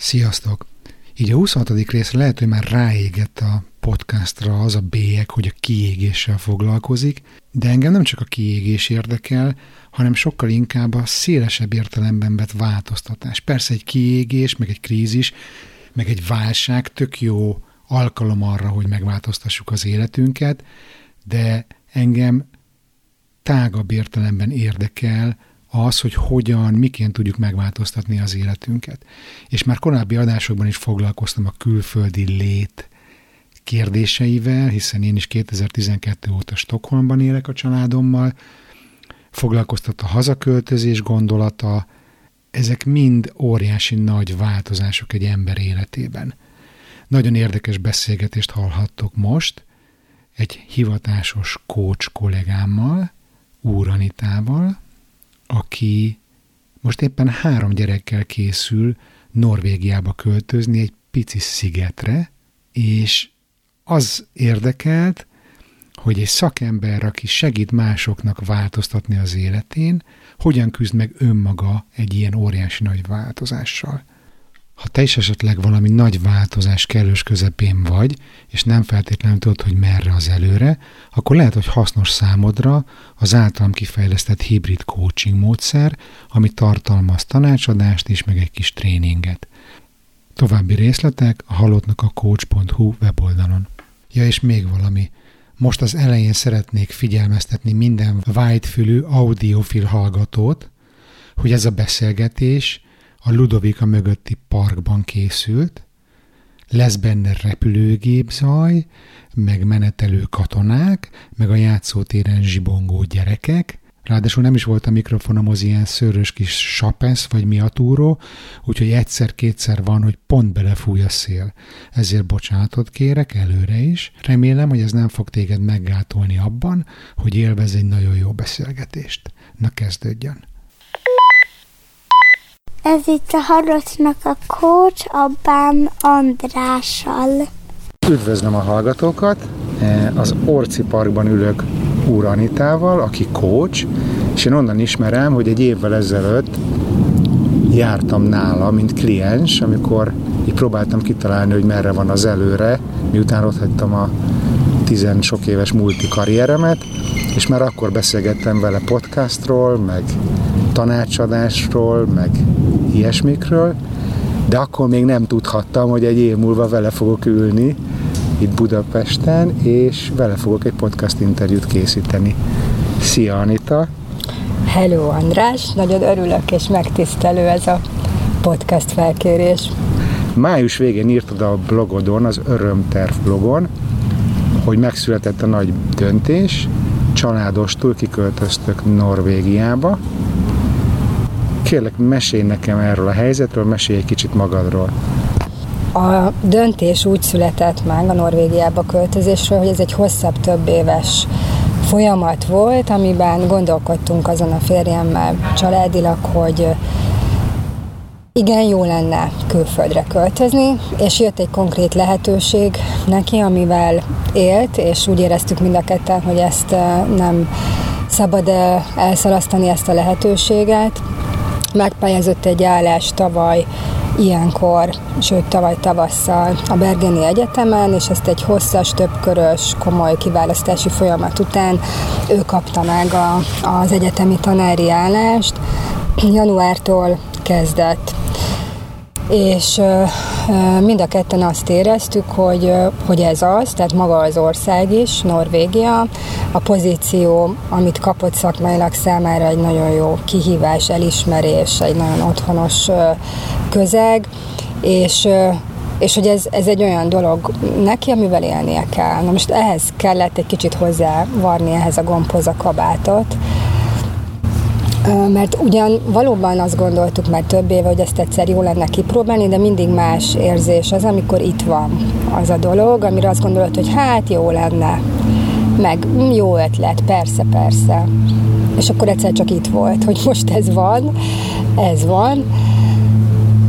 Sziasztok! Így a 26. részre lehet, hogy már ráégett a podcastra az a bélyeg, hogy a kiégéssel foglalkozik, de engem nem csak a kiégés érdekel, hanem sokkal inkább a szélesebb értelemben vett változtatás. Persze egy kiégés, meg egy krízis, meg egy válság tök jó alkalom arra, hogy megváltoztassuk az életünket, de engem tágabb értelemben érdekel az, hogy hogyan, miként tudjuk megváltoztatni az életünket. És már korábbi adásokban is foglalkoztam a külföldi lét kérdéseivel, hiszen én is 2012 óta Stockholmban élek a családommal, foglalkoztat a hazaköltözés gondolata, ezek mind óriási nagy változások egy ember életében. Nagyon érdekes beszélgetést hallhattok most egy hivatásos kócs kollégámmal, Úranitával, aki most éppen három gyerekkel készül Norvégiába költözni egy pici szigetre, és az érdekelt, hogy egy szakember, aki segít másoknak változtatni az életén, hogyan küzd meg önmaga egy ilyen óriási nagy változással. Ha te is esetleg valami nagy változás kellős közepén vagy, és nem feltétlenül tudod, hogy merre az előre, akkor lehet, hogy hasznos számodra az általam kifejlesztett hibrid coaching módszer, ami tartalmaz tanácsadást és meg egy kis tréninget. További részletek a halottnak a coach.hu weboldalon. Ja, és még valami. Most az elején szeretnék figyelmeztetni minden whitefülű audiofil hallgatót, hogy ez a beszélgetés a Ludovika mögötti parkban készült, lesz benne repülőgépzaj, meg menetelő katonák, meg a játszótéren zsibongó gyerekek, Ráadásul nem is volt a mikrofonomhoz ilyen szörös kis sapesz vagy miatúró, úgyhogy egyszer-kétszer van, hogy pont belefúj a szél. Ezért bocsánatot kérek előre is. Remélem, hogy ez nem fog téged meggátolni abban, hogy élvez egy nagyon jó beszélgetést. Na kezdődjön! Ez itt a Harocnak a kócs, a Bán Andrással. Üdvözlöm a hallgatókat! E, az Orci Parkban ülök Úr Anitával, aki coach, és én onnan ismerem, hogy egy évvel ezelőtt jártam nála, mint kliens, amikor így próbáltam kitalálni, hogy merre van az előre, miután ott hagytam a tizen sok éves multi karrieremet, és már akkor beszélgettem vele podcastról, meg tanácsadásról, meg ilyesmikről, de akkor még nem tudhattam, hogy egy év múlva vele fogok ülni itt Budapesten, és vele fogok egy podcast interjút készíteni. Szia Anita! Hello András, nagyon örülök és megtisztelő ez a podcast felkérés. Május végén írtad a blogodon, az Örömterv blogon, hogy megszületett a nagy döntés, családostól kiköltöztök Norvégiába, Kérlek, mesélj nekem erről a helyzetről, mesélj egy kicsit magadról. A döntés úgy született meg a Norvégiába költözésről, hogy ez egy hosszabb, több éves folyamat volt, amiben gondolkodtunk azon a férjemmel családilag, hogy igen, jó lenne külföldre költözni, és jött egy konkrét lehetőség neki, amivel élt, és úgy éreztük mind a ketten, hogy ezt eh, nem szabad eh, elszalasztani ezt a lehetőséget, megpályázott egy állás tavaly ilyenkor, sőt tavaly tavasszal a Bergeni Egyetemen, és ezt egy hosszas, többkörös, komoly kiválasztási folyamat után ő kapta meg a, az egyetemi tanári állást. Januártól kezdett és mind a ketten azt éreztük, hogy, hogy ez az, tehát maga az ország is, Norvégia, a pozíció, amit kapott szakmailag számára egy nagyon jó kihívás, elismerés, egy nagyon otthonos közeg, és és hogy ez, ez egy olyan dolog neki, amivel élnie kell. Na most ehhez kellett egy kicsit hozzávarni ehhez a gombhoz a kabátot, mert ugyan valóban azt gondoltuk már több éve, hogy ezt egyszer jó lenne kipróbálni, de mindig más érzés az, amikor itt van az a dolog, amire azt gondolod, hogy hát jó lenne, meg jó ötlet, persze, persze. És akkor egyszer csak itt volt, hogy most ez van, ez van,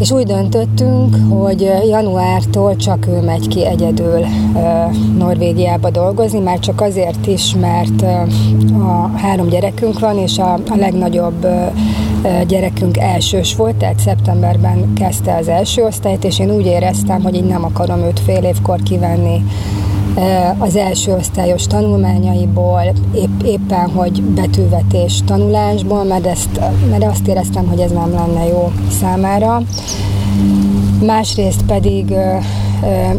és úgy döntöttünk, hogy januártól csak ő megy ki egyedül Norvégiába dolgozni, már csak azért is, mert a három gyerekünk van, és a, a legnagyobb gyerekünk elsős volt, tehát szeptemberben kezdte az első osztályt, és én úgy éreztem, hogy így nem akarom őt fél évkor kivenni az első osztályos tanulmányaiból, épp, éppen, hogy betűvetés tanulásból, mert, ezt, mert azt éreztem, hogy ez nem lenne jó számára. Másrészt pedig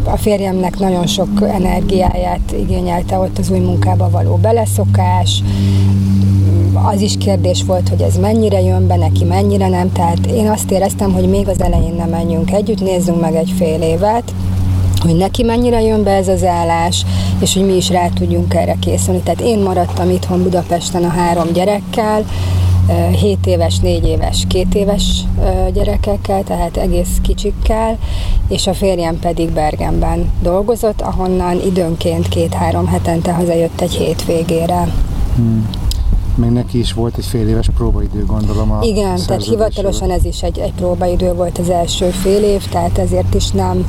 a férjemnek nagyon sok energiáját igényelte ott az új munkába való beleszokás, az is kérdés volt, hogy ez mennyire jön be, neki mennyire nem, tehát én azt éreztem, hogy még az elején nem menjünk együtt, nézzünk meg egy fél évet, hogy neki mennyire jön be ez az állás, és hogy mi is rá tudjunk erre készülni. Tehát én maradtam itthon Budapesten a három gyerekkel, 7 éves, 4 éves, 2 éves gyerekekkel, tehát egész kicsikkel, és a férjem pedig Bergenben dolgozott, ahonnan időnként két-három hetente hazajött egy hétvégére. Hmm. Még neki is volt egy fél éves próbaidő, gondolom. A Igen, tehát hivatalosan ez is egy, egy próbaidő volt az első fél év, tehát ezért is nem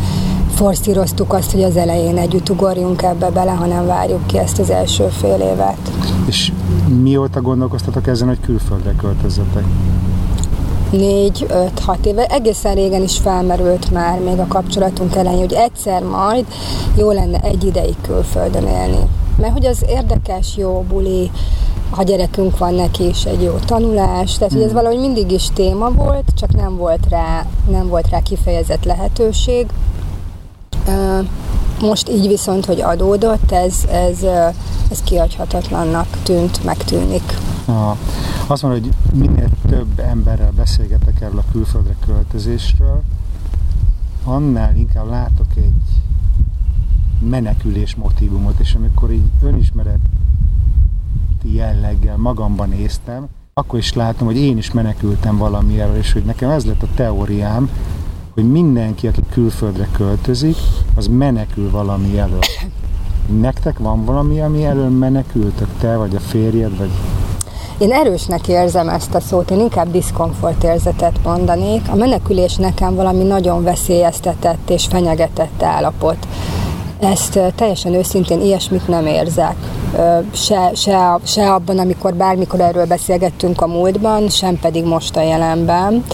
forszíroztuk azt, hogy az elején együtt ugorjunk ebbe bele, hanem várjuk ki ezt az első fél évet. És mióta gondolkoztatok ezen, hogy külföldre költözzetek? négy, öt, hat éve, egészen régen is felmerült már még a kapcsolatunk elején, hogy egyszer majd jó lenne egy ideig külföldön élni. Mert hogy az érdekes, jó buli, ha gyerekünk van neki is egy jó tanulás, tehát hogy ez hmm. valahogy mindig is téma volt, csak nem volt rá, nem volt rá kifejezett lehetőség. Most így viszont, hogy adódott, ez, ez, ez kiadhatatlannak tűnt, megtűnik. Aha. Azt mondod, hogy minél több emberrel beszélgetek erről a külföldre költözésről, annál inkább látok egy menekülés motivumot, és amikor így önismeret jelleggel magamban néztem, akkor is látom, hogy én is menekültem valamiről, és hogy nekem ez lett a teóriám, hogy mindenki, aki külföldre költözik, az menekül valami elől. Nektek van valami, ami elől menekültök, te vagy a férjed, vagy én erősnek érzem ezt a szót, én inkább diszkomfort érzetet mondanék. A menekülés nekem valami nagyon veszélyeztetett és fenyegetett állapot. Ezt teljesen őszintén ilyesmit nem érzek. Se, se, se abban, amikor bármikor erről beszélgettünk a múltban, sem pedig most a jelenben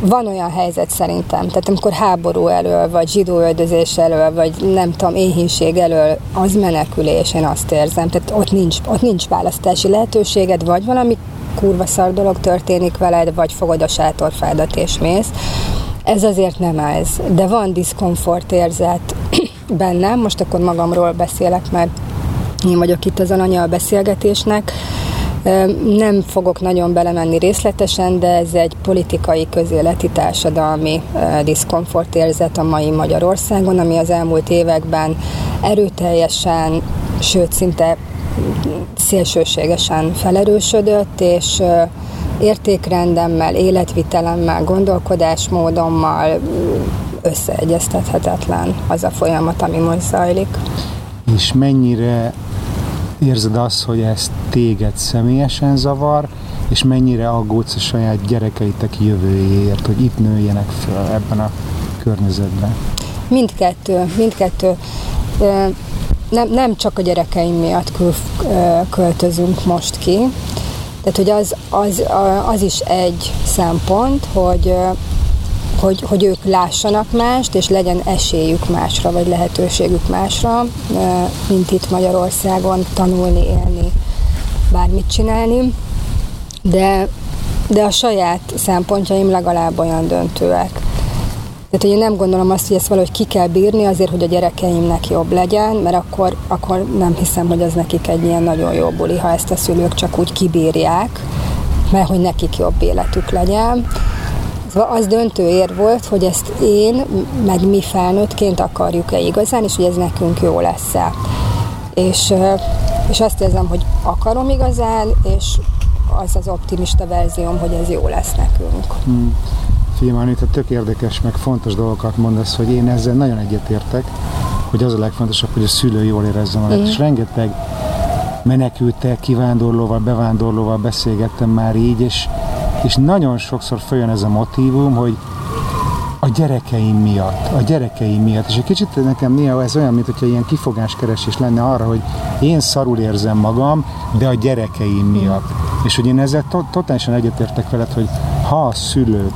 van olyan helyzet szerintem, tehát amikor háború elől, vagy zsidóöldözés elől, vagy nem tudom, éhínség elől, az menekülés, én azt érzem. Tehát ott nincs, ott nincs választási lehetőséged, vagy valami kurva szar dolog történik veled, vagy fogod a sátorfádat és mész. Ez azért nem ez, de van diszkomfort érzet bennem, most akkor magamról beszélek, mert én vagyok itt az alanya a beszélgetésnek, nem fogok nagyon belemenni részletesen, de ez egy politikai, közéleti, társadalmi diszkomfortérzet a mai Magyarországon, ami az elmúlt években erőteljesen, sőt szinte szélsőségesen felerősödött, és értékrendemmel, életvitelemmel, gondolkodásmódommal összeegyeztethetetlen az a folyamat, ami most zajlik. És mennyire érzed azt, hogy ez téged személyesen zavar, és mennyire aggódsz a saját gyerekeitek jövőjéért, hogy itt nőjenek fel ebben a környezetben? Mindkettő, mindkettő. Nem, nem csak a gyerekeim miatt kül, költözünk most ki, tehát, hogy az, az, az is egy szempont, hogy hogy, hogy ők lássanak mást, és legyen esélyük másra, vagy lehetőségük másra, mint itt Magyarországon tanulni, élni, bármit csinálni. De, de a saját szempontjaim legalább olyan döntőek. Tehát, hogy én nem gondolom azt, hogy ezt valahogy ki kell bírni azért, hogy a gyerekeimnek jobb legyen, mert akkor, akkor nem hiszem, hogy ez nekik egy ilyen nagyon jó buli, ha ezt a szülők csak úgy kibírják, mert hogy nekik jobb életük legyen. Szóval az döntő ér volt, hogy ezt én, meg mi felnőttként akarjuk-e igazán, és hogy ez nekünk jó lesz-e. És, és azt érzem, hogy akarom igazán, és az az optimista verzióm, hogy ez jó lesz nekünk. Hmm. Fiam, Anita, tök érdekes, meg fontos dolgokat mondasz, hogy én ezzel nagyon egyetértek, hogy az a legfontosabb, hogy a szülő jól érezze magát. Mm. És rengeteg menekültel, kivándorlóval, bevándorlóval beszélgettem már így, és és nagyon sokszor följön ez a motívum, hogy a gyerekeim miatt, a gyerekeim miatt. És egy kicsit nekem néha ez olyan, mint hogyha ilyen kifogáskeresés lenne arra, hogy én szarul érzem magam, de a gyerekeim miatt. És hogy én ezzel to- totálisan egyetértek veled, hogy ha a szülők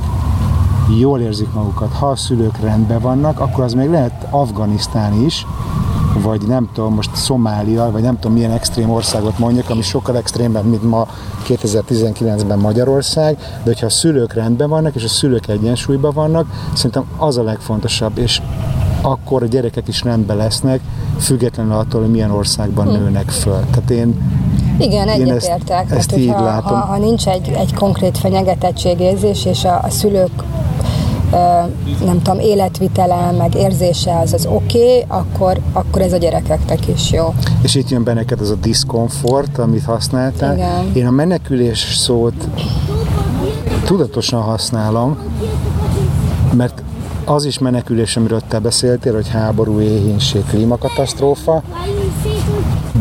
jól érzik magukat, ha a szülők rendben vannak, akkor az még lehet Afganisztán is, vagy nem tudom, most Szomália, vagy nem tudom milyen extrém országot mondjak, ami sokkal extrémebb, mint ma 2019-ben Magyarország, de hogyha a szülők rendben vannak, és a szülők egyensúlyban vannak, szerintem az a legfontosabb, és akkor a gyerekek is rendben lesznek, függetlenül attól, hogy milyen országban hm. nőnek föl. Tehát én igen, egyetértek. Ezt, ezt így ha, látom. Ha, ha nincs egy, egy konkrét fenyegetettségérzés, és a, a szülők nem tudom, életvitele, meg érzése az az oké, okay, akkor, akkor ez a gyerekeknek is jó. És itt jön be neked az a diszkomfort, amit használtál. Igen. Én a menekülés szót tudatosan használom, mert az is menekülés, amiről te beszéltél, hogy háború, éhínség, klímakatasztrófa,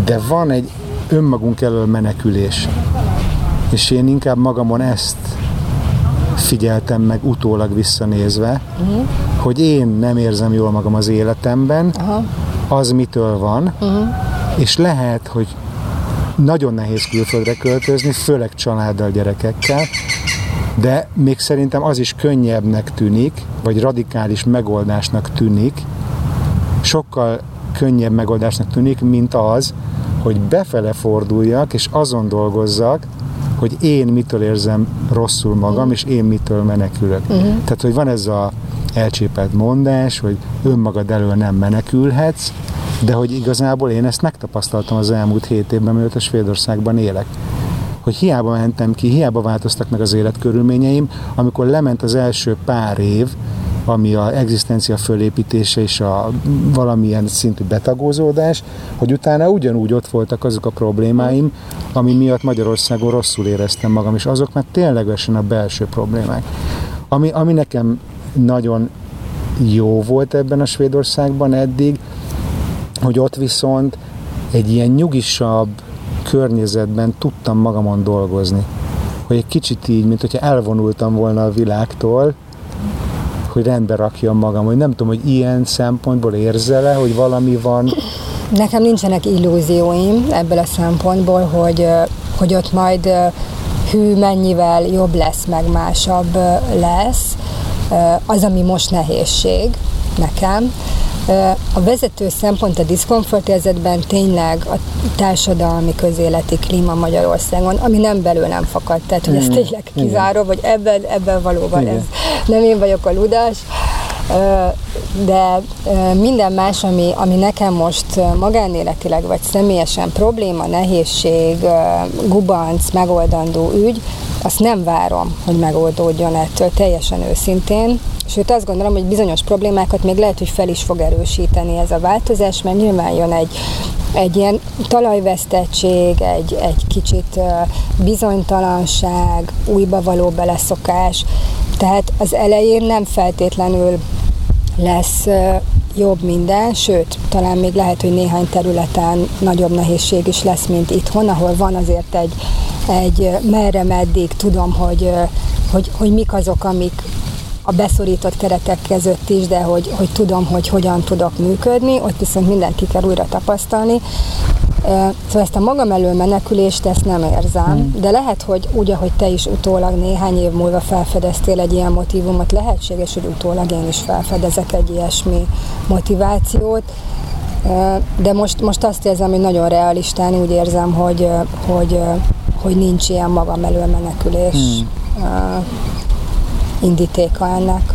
de van egy önmagunk elől menekülés. És én inkább magamon ezt figyeltem meg utólag visszanézve, uh-huh. hogy én nem érzem jól magam az életemben, uh-huh. az mitől van, uh-huh. és lehet, hogy nagyon nehéz külföldre költözni, főleg családdal, gyerekekkel, de még szerintem az is könnyebbnek tűnik, vagy radikális megoldásnak tűnik, sokkal könnyebb megoldásnak tűnik, mint az, hogy befele forduljak, és azon dolgozzak, hogy én mitől érzem rosszul magam, és én mitől menekülök. Uh-huh. Tehát, hogy van ez a elcsépelt mondás, hogy önmagad elől nem menekülhetsz, de hogy igazából én ezt megtapasztaltam az elmúlt hét évben, a Svédországban élek hogy hiába mentem ki, hiába változtak meg az életkörülményeim, amikor lement az első pár év, ami a egzisztencia fölépítése és a valamilyen szintű betagózódás, hogy utána ugyanúgy ott voltak azok a problémáim, ami miatt Magyarországon rosszul éreztem magam, és azok már ténylegesen a belső problémák. Ami, ami nekem nagyon jó volt ebben a Svédországban eddig, hogy ott viszont egy ilyen nyugisabb környezetben tudtam magamon dolgozni. Hogy egy kicsit így, mint hogyha elvonultam volna a világtól, hogy rendbe rakjam magam, hogy nem tudom, hogy ilyen szempontból érzel-e, hogy valami van. Nekem nincsenek illúzióim ebből a szempontból, hogy, hogy ott majd hű mennyivel jobb lesz, meg másabb lesz. Az, ami most nehézség nekem, a vezető szempont a diszkomfortérzetben tényleg a társadalmi közéleti klíma Magyarországon, ami nem belőlem fakad, tehát hogy ez hmm. tényleg kizáró, vagy ebben, ebben valóban Igen. ez nem én vagyok a ludas, de minden más, ami, ami nekem most magánéletileg vagy személyesen probléma, nehézség, gubanc, megoldandó ügy, azt nem várom, hogy megoldódjon ettől teljesen őszintén. Sőt, azt gondolom, hogy bizonyos problémákat még lehet, hogy fel is fog erősíteni ez a változás, mert nyilván jön egy, egy ilyen talajvesztettség, egy, egy kicsit bizonytalanság, újba való beleszokás. Tehát az elején nem feltétlenül lesz jobb minden, sőt, talán még lehet, hogy néhány területen nagyobb nehézség is lesz, mint itthon, ahol van azért egy, egy merre meddig tudom, hogy, hogy, hogy mik azok, amik a beszorított keretek között is, de hogy, hogy tudom, hogy hogyan tudok működni, ott viszont mindent ki kell újra tapasztalni. Szóval ezt a magam elől menekülést, ezt nem érzem, hmm. de lehet, hogy úgy, ahogy te is utólag néhány év múlva felfedeztél egy ilyen motivumot, lehetséges, hogy utólag én is felfedezek egy ilyesmi motivációt, de most, most azt érzem, hogy nagyon realistán úgy érzem, hogy, hogy, hogy nincs ilyen magam elől menekülés hmm. Indítéka ennek.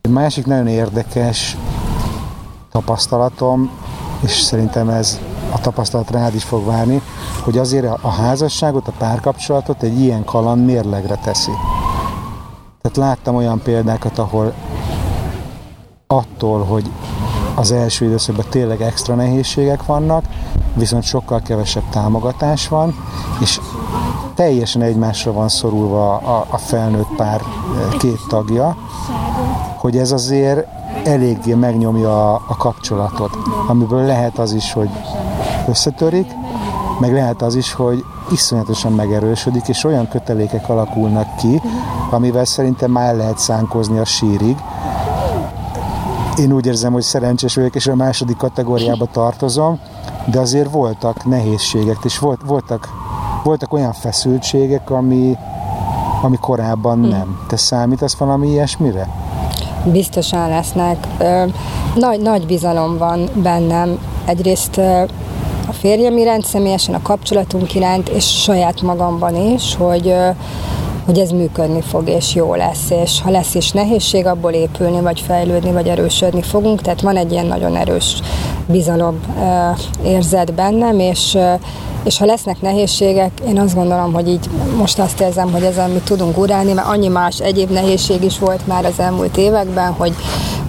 Egy másik nagyon érdekes tapasztalatom, és szerintem ez a tapasztalat rád is fog várni, hogy azért a házasságot, a párkapcsolatot egy ilyen kaland mérlegre teszi. Tehát láttam olyan példákat, ahol attól, hogy az első időszakban tényleg extra nehézségek vannak, viszont sokkal kevesebb támogatás van, és teljesen egymásra van szorulva a, a felnőtt pár eh, két tagja, hogy ez azért eléggé megnyomja a, a kapcsolatot, amiből lehet az is, hogy összetörik, meg lehet az is, hogy, iszonyatosan megerősödik, és olyan kötelékek alakulnak ki, amivel szerintem már lehet szánkozni a sírig. Én úgy érzem, hogy szerencsés vagyok, és a második kategóriába tartozom, de azért voltak nehézségek, és volt, voltak, voltak olyan feszültségek, ami, ami korábban nem. Te számítasz valami ilyesmire? Biztosan lesznek. Nagy, nagy bizalom van bennem. Egyrészt a férjem iránt, személyesen a kapcsolatunk iránt, és saját magamban is, hogy, hogy ez működni fog, és jó lesz, és ha lesz is nehézség, abból épülni, vagy fejlődni, vagy erősödni fogunk, tehát van egy ilyen nagyon erős bizalom érzet bennem, és és ha lesznek nehézségek, én azt gondolom, hogy így most azt érzem, hogy ezen mi tudunk urálni, mert annyi más egyéb nehézség is volt már az elmúlt években, hogy,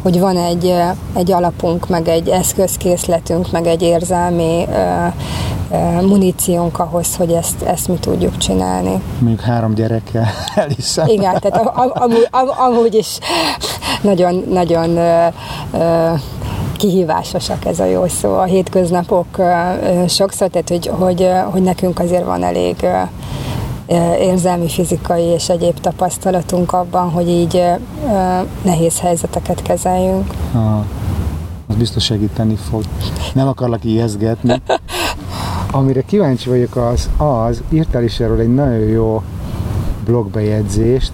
hogy van egy, egy alapunk, meg egy eszközkészletünk, meg egy érzelmi muníciónk ahhoz, hogy ezt, ezt mi tudjuk csinálni. Mondjuk három gyerekkel elhiszem. Igen, tehát amúgy, amúgy is nagyon, nagyon kihívásosak ez a jó szó. A hétköznapok sokszor, tehát hogy, hogy, hogy nekünk azért van elég érzelmi, fizikai és egyéb tapasztalatunk abban, hogy így nehéz helyzeteket kezeljünk. Ah, az biztos segíteni fog. Nem akarlak ijeszgetni. Amire kíváncsi vagyok az, az írtál is erről egy nagyon jó blogbejegyzést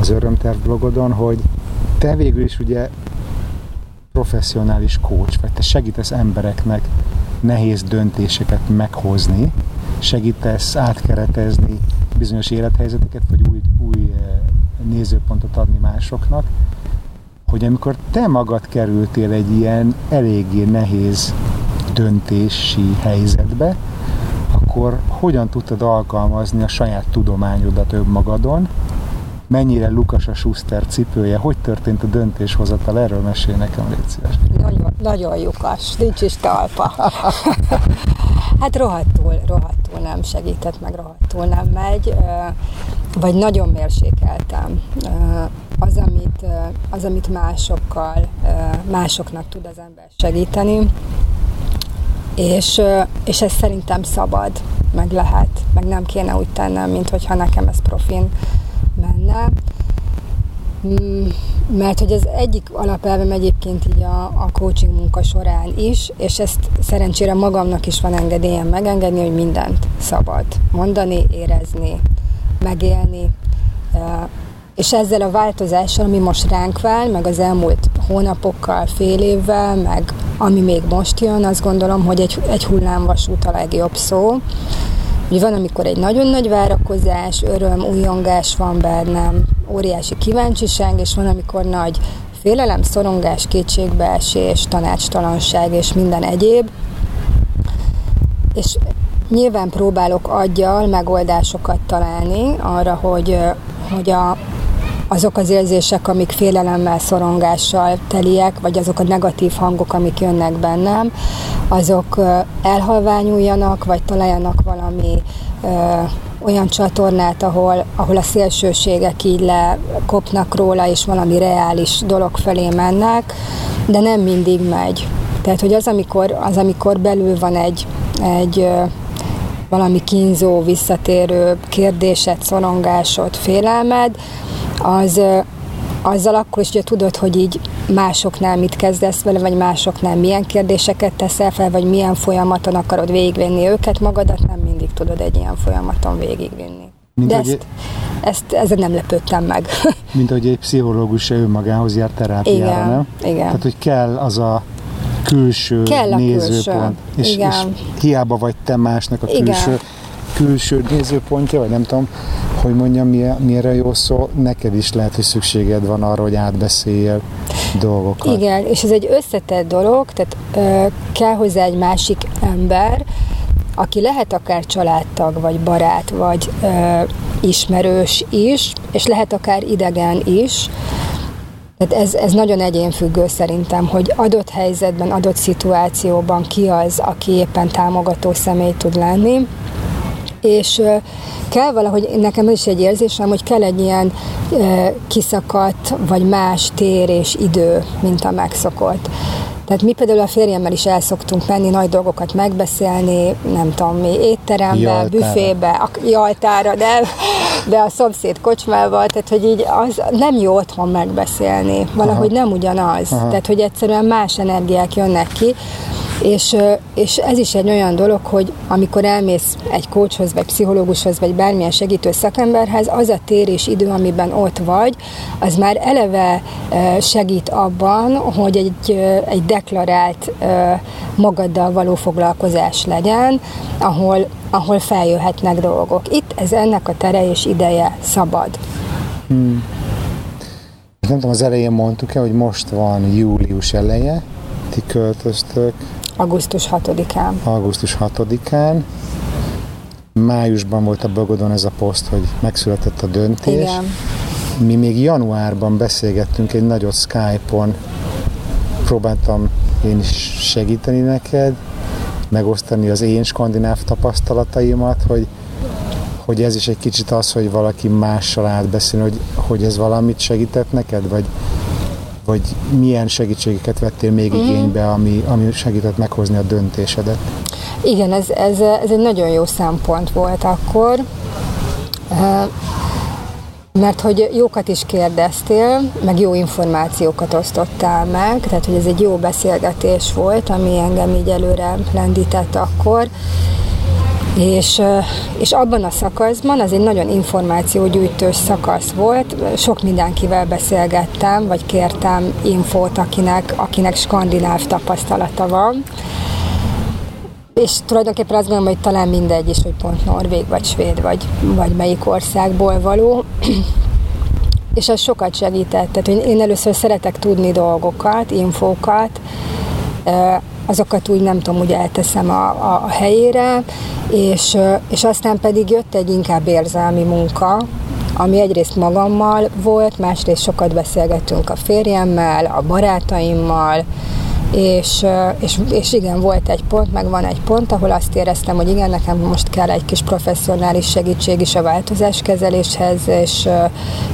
az Örömterv blogodon, hogy te végül is ugye professzionális coach, vagy te segítesz embereknek nehéz döntéseket meghozni, segítesz átkeretezni bizonyos élethelyzeteket, vagy új, új eh, nézőpontot adni másoknak, hogy amikor te magad kerültél egy ilyen eléggé nehéz döntési helyzetbe, akkor hogyan tudtad alkalmazni a saját tudományodat önmagadon, mennyire Lukas a Schuster cipője, hogy történt a döntéshozatal, erről mesél nekem, légy szíves. Nagyon, nagyon lyukas, nincs is talpa. hát rohadtul, rohadtul nem segített, meg rohadtul nem megy, vagy nagyon mérsékeltem. Az, amit, az, amit másokkal, másoknak tud az ember segíteni, és, és ez szerintem szabad, meg lehet, meg nem kéne úgy tennem, mint hogyha nekem ez profin menne. Mm, mert hogy az egyik alapelvem egyébként így a, a coaching munka során is, és ezt szerencsére magamnak is van engedélyem megengedni, hogy mindent szabad mondani, érezni, megélni, és ezzel a változással, ami most ránk vár, meg az elmúlt hónapokkal, fél évvel, meg ami még most jön, azt gondolom, hogy egy, egy hullámvasút a legjobb szó. Ugye van, amikor egy nagyon nagy várakozás, öröm, újongás van bennem, óriási kíváncsiság, és van, amikor nagy félelem, szorongás, kétségbeesés, tanácstalanság és minden egyéb. És nyilván próbálok aggyal megoldásokat találni arra, hogy, hogy a, azok az érzések, amik félelemmel, szorongással teliek, vagy azok a negatív hangok, amik jönnek bennem, azok elhalványuljanak, vagy találjanak valami olyan csatornát, ahol, ahol a szélsőségek így lekopnak róla, és valami reális dolog felé mennek, de nem mindig megy. Tehát, hogy az, amikor, az, amikor belül van egy, egy valami kínzó, visszatérő kérdésed, szorongásod, félelmed, az, azzal akkor is ugye tudod, hogy így másoknál mit kezdesz vele, vagy másoknál milyen kérdéseket teszel fel, vagy milyen folyamaton akarod végigvinni őket magadat, nem mindig tudod egy ilyen folyamaton végigvinni. Mint De ezt, egy... ezt, ezzel nem lepődtem meg. Mint hogy egy pszichológus önmagához jár terápiára, igen, nem? Igen. Tehát, hogy kell az a külső kell a nézőpont. Külső. És, igen. és hiába vagy te másnak a külső igen külső nézőpontja, vagy nem tudom, hogy mondjam, mire jó szó, neked is lehet, hogy szükséged van arra, hogy átbeszéljél dolgokat. Igen, és ez egy összetett dolog, tehát ö, kell hozzá egy másik ember, aki lehet akár családtag, vagy barát, vagy ö, ismerős is, és lehet akár idegen is, tehát ez, ez nagyon egyénfüggő szerintem, hogy adott helyzetben, adott szituációban ki az, aki éppen támogató személy tud lenni, és kell valahogy, nekem is egy érzésem, hogy kell egy ilyen kiszakadt, vagy más tér és idő, mint a megszokott. Tehát mi például a férjemmel is el szoktunk menni, nagy dolgokat megbeszélni, nem tudom mi, étterembe, Jaltára. büfébe, a jaltára, de, de a szomszéd kocsmával, tehát hogy így az nem jó otthon megbeszélni, valahogy Aha. nem ugyanaz. Aha. Tehát, hogy egyszerűen más energiák jönnek ki, és, és ez is egy olyan dolog, hogy amikor elmész egy coachhoz, vagy pszichológushoz, vagy bármilyen segítő szakemberhez, az a tér és idő, amiben ott vagy, az már eleve segít abban, hogy egy, egy deklarált magaddal való foglalkozás legyen, ahol, ahol feljöhetnek dolgok. Itt ez ennek a tere és ideje szabad. Nem tudom, az elején mondtuk-e, hogy most van július eleje, ti költöztök Augusztus 6-án. augusztus 6-án, májusban volt a blogodon ez a poszt, hogy megszületett a döntés. Igen. Mi még januárban beszélgettünk egy nagyot Skype-on, próbáltam én is segíteni neked, megosztani az én skandináv tapasztalataimat, hogy, hogy ez is egy kicsit az, hogy valaki mással átbeszél, hogy, hogy ez valamit segített neked, vagy, vagy milyen segítségeket vettél még mm. igénybe, ami, ami segített meghozni a döntésedet. Igen, ez, ez, ez egy nagyon jó szempont volt akkor, Eh, mert hogy jókat is kérdeztél, meg jó információkat osztottál meg, tehát hogy ez egy jó beszélgetés volt, ami engem így előre lendített akkor, és, és abban a szakaszban, az egy nagyon információgyűjtős szakasz volt, sok mindenkivel beszélgettem, vagy kértem infót, akinek, akinek skandináv tapasztalata van, és tulajdonképpen azt gondolom, hogy talán mindegy is, hogy pont norvég, vagy svéd, vagy, vagy melyik országból való. és ez sokat segített. Tehát én először szeretek tudni dolgokat, infókat, azokat úgy nem tudom, úgy elteszem a, a, a helyére, és, és aztán pedig jött egy inkább érzelmi munka, ami egyrészt magammal volt, másrészt sokat beszélgettünk a férjemmel, a barátaimmal, és, és, és igen, volt egy pont, meg van egy pont, ahol azt éreztem, hogy igen, nekem most kell egy kis professzionális segítség is a változáskezeléshez, és, ö,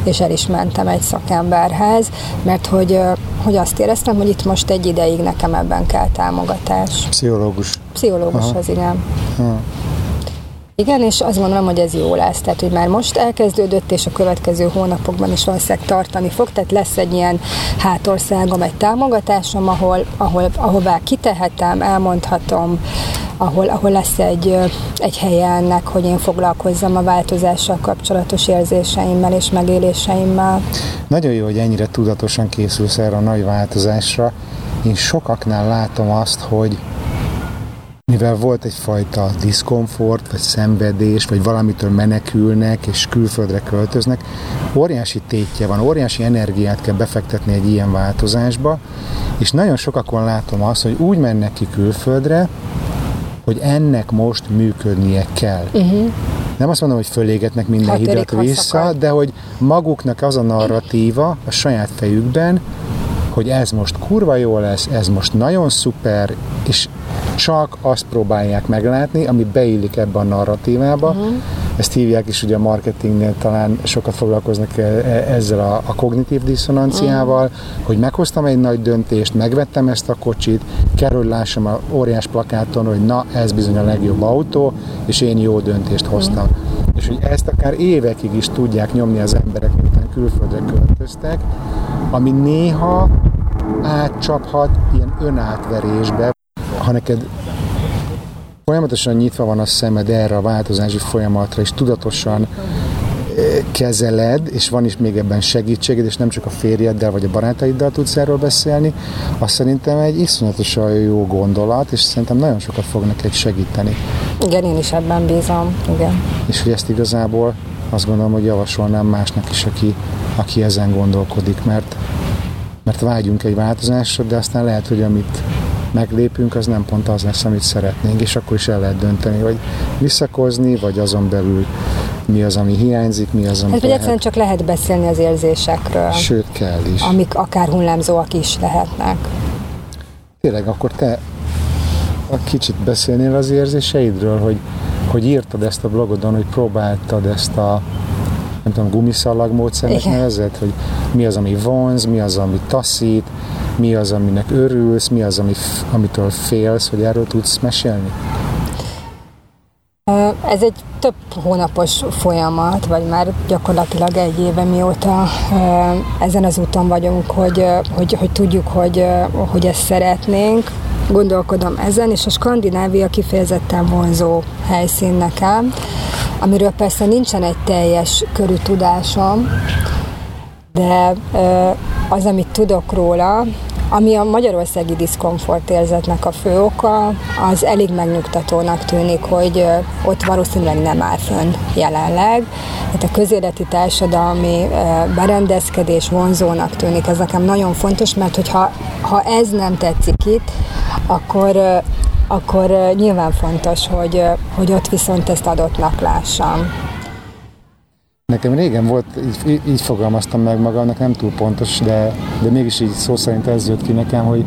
és el is mentem egy szakemberhez, mert hogy, hogy azt éreztem, hogy itt most egy ideig nekem ebben kell támogatás. Pszichológus. Pszichológushoz, igen. Ha. Igen, és azt gondolom, hogy ez jó lesz. Tehát, hogy már most elkezdődött, és a következő hónapokban is valószínűleg tartani fog. Tehát lesz egy ilyen hátországom, egy támogatásom, ahol, ahol, ahová kitehetem, elmondhatom, ahol, ahol lesz egy, egy helye ennek, hogy én foglalkozzam a változással kapcsolatos érzéseimmel és megéléseimmel. Nagyon jó, hogy ennyire tudatosan készülsz erre a nagy változásra. Én sokaknál látom azt, hogy mivel volt egyfajta diszkomfort, vagy szenvedés, vagy valamitől menekülnek, és külföldre költöznek, óriási tétje van, óriási energiát kell befektetni egy ilyen változásba, és nagyon sokakon látom azt, hogy úgy mennek ki külföldre, hogy ennek most működnie kell. Uh-huh. Nem azt mondom, hogy fölégetnek minden Hatödik hidat vissza, haszakad. de hogy maguknak az a narratíva a saját fejükben, hogy ez most kurva jó lesz, ez most nagyon szuper, és csak azt próbálják meglátni, ami beillik ebbe a narratívába. Uh-huh. Ezt hívják is ugye a marketingnél, talán sokat foglalkoznak e- e- ezzel a, a kognitív diszonanciával, uh-huh. hogy meghoztam egy nagy döntést, megvettem ezt a kocsit, hogy lássam a óriás plakáton, hogy na, ez bizony a legjobb autó, és én jó döntést hoztam. Uh-huh. És hogy ezt akár évekig is tudják nyomni az emberek, miután külföldre költöztek, ami néha átcsaphat ilyen önátverésbe, ha neked folyamatosan nyitva van a szemed erre a változási folyamatra, és tudatosan eh, kezeled, és van is még ebben segítséged, és nem csak a férjeddel vagy a barátaiddal tudsz erről beszélni, azt szerintem egy iszonyatosan jó gondolat, és szerintem nagyon sokat fog neked segíteni. Igen, én is ebben bízom. Igen. És hogy ezt igazából azt gondolom, hogy javasolnám másnak is, aki, aki ezen gondolkodik, mert, mert vágyunk egy változásra, de aztán lehet, hogy amit meglépünk, az nem pont az lesz, amit szeretnénk, és akkor is el lehet dönteni, hogy visszakozni, vagy azon belül mi az, ami hiányzik, mi az, ami Hát, vagy egyszerűen csak lehet beszélni az érzésekről, Sőt, kell is. amik akár hullámzóak is lehetnek. Tényleg, akkor te a kicsit beszélnél az érzéseidről, hogy, hogy írtad ezt a blogodon, hogy próbáltad ezt a nem tudom, gumiszalag módszernek nevezed, hogy mi az, ami vonz, mi az, ami taszít, mi az, aminek örülsz, mi az, ami, amitől félsz, hogy erről tudsz mesélni? Ez egy több hónapos folyamat, vagy már gyakorlatilag egy éve mióta ezen az úton vagyunk, hogy, hogy, hogy tudjuk, hogy, hogy ezt szeretnénk. Gondolkodom ezen, és a Skandinávia kifejezetten vonzó helyszín nekem, amiről persze nincsen egy teljes körű tudásom, de az, amit tudok róla, ami a magyarországi diszkomfort érzetnek a fő oka, az elég megnyugtatónak tűnik, hogy ott valószínűleg nem áll fönn jelenleg. Tehát a közéleti társadalmi berendezkedés vonzónak tűnik, ez nekem nagyon fontos, mert hogyha ha ez nem tetszik itt, akkor akkor nyilván fontos, hogy, hogy ott viszont ezt adottnak lássam. Nekem régen volt, így, így fogalmaztam meg magamnak, nem túl pontos, de, de mégis így szó szerint ez jött ki nekem, hogy,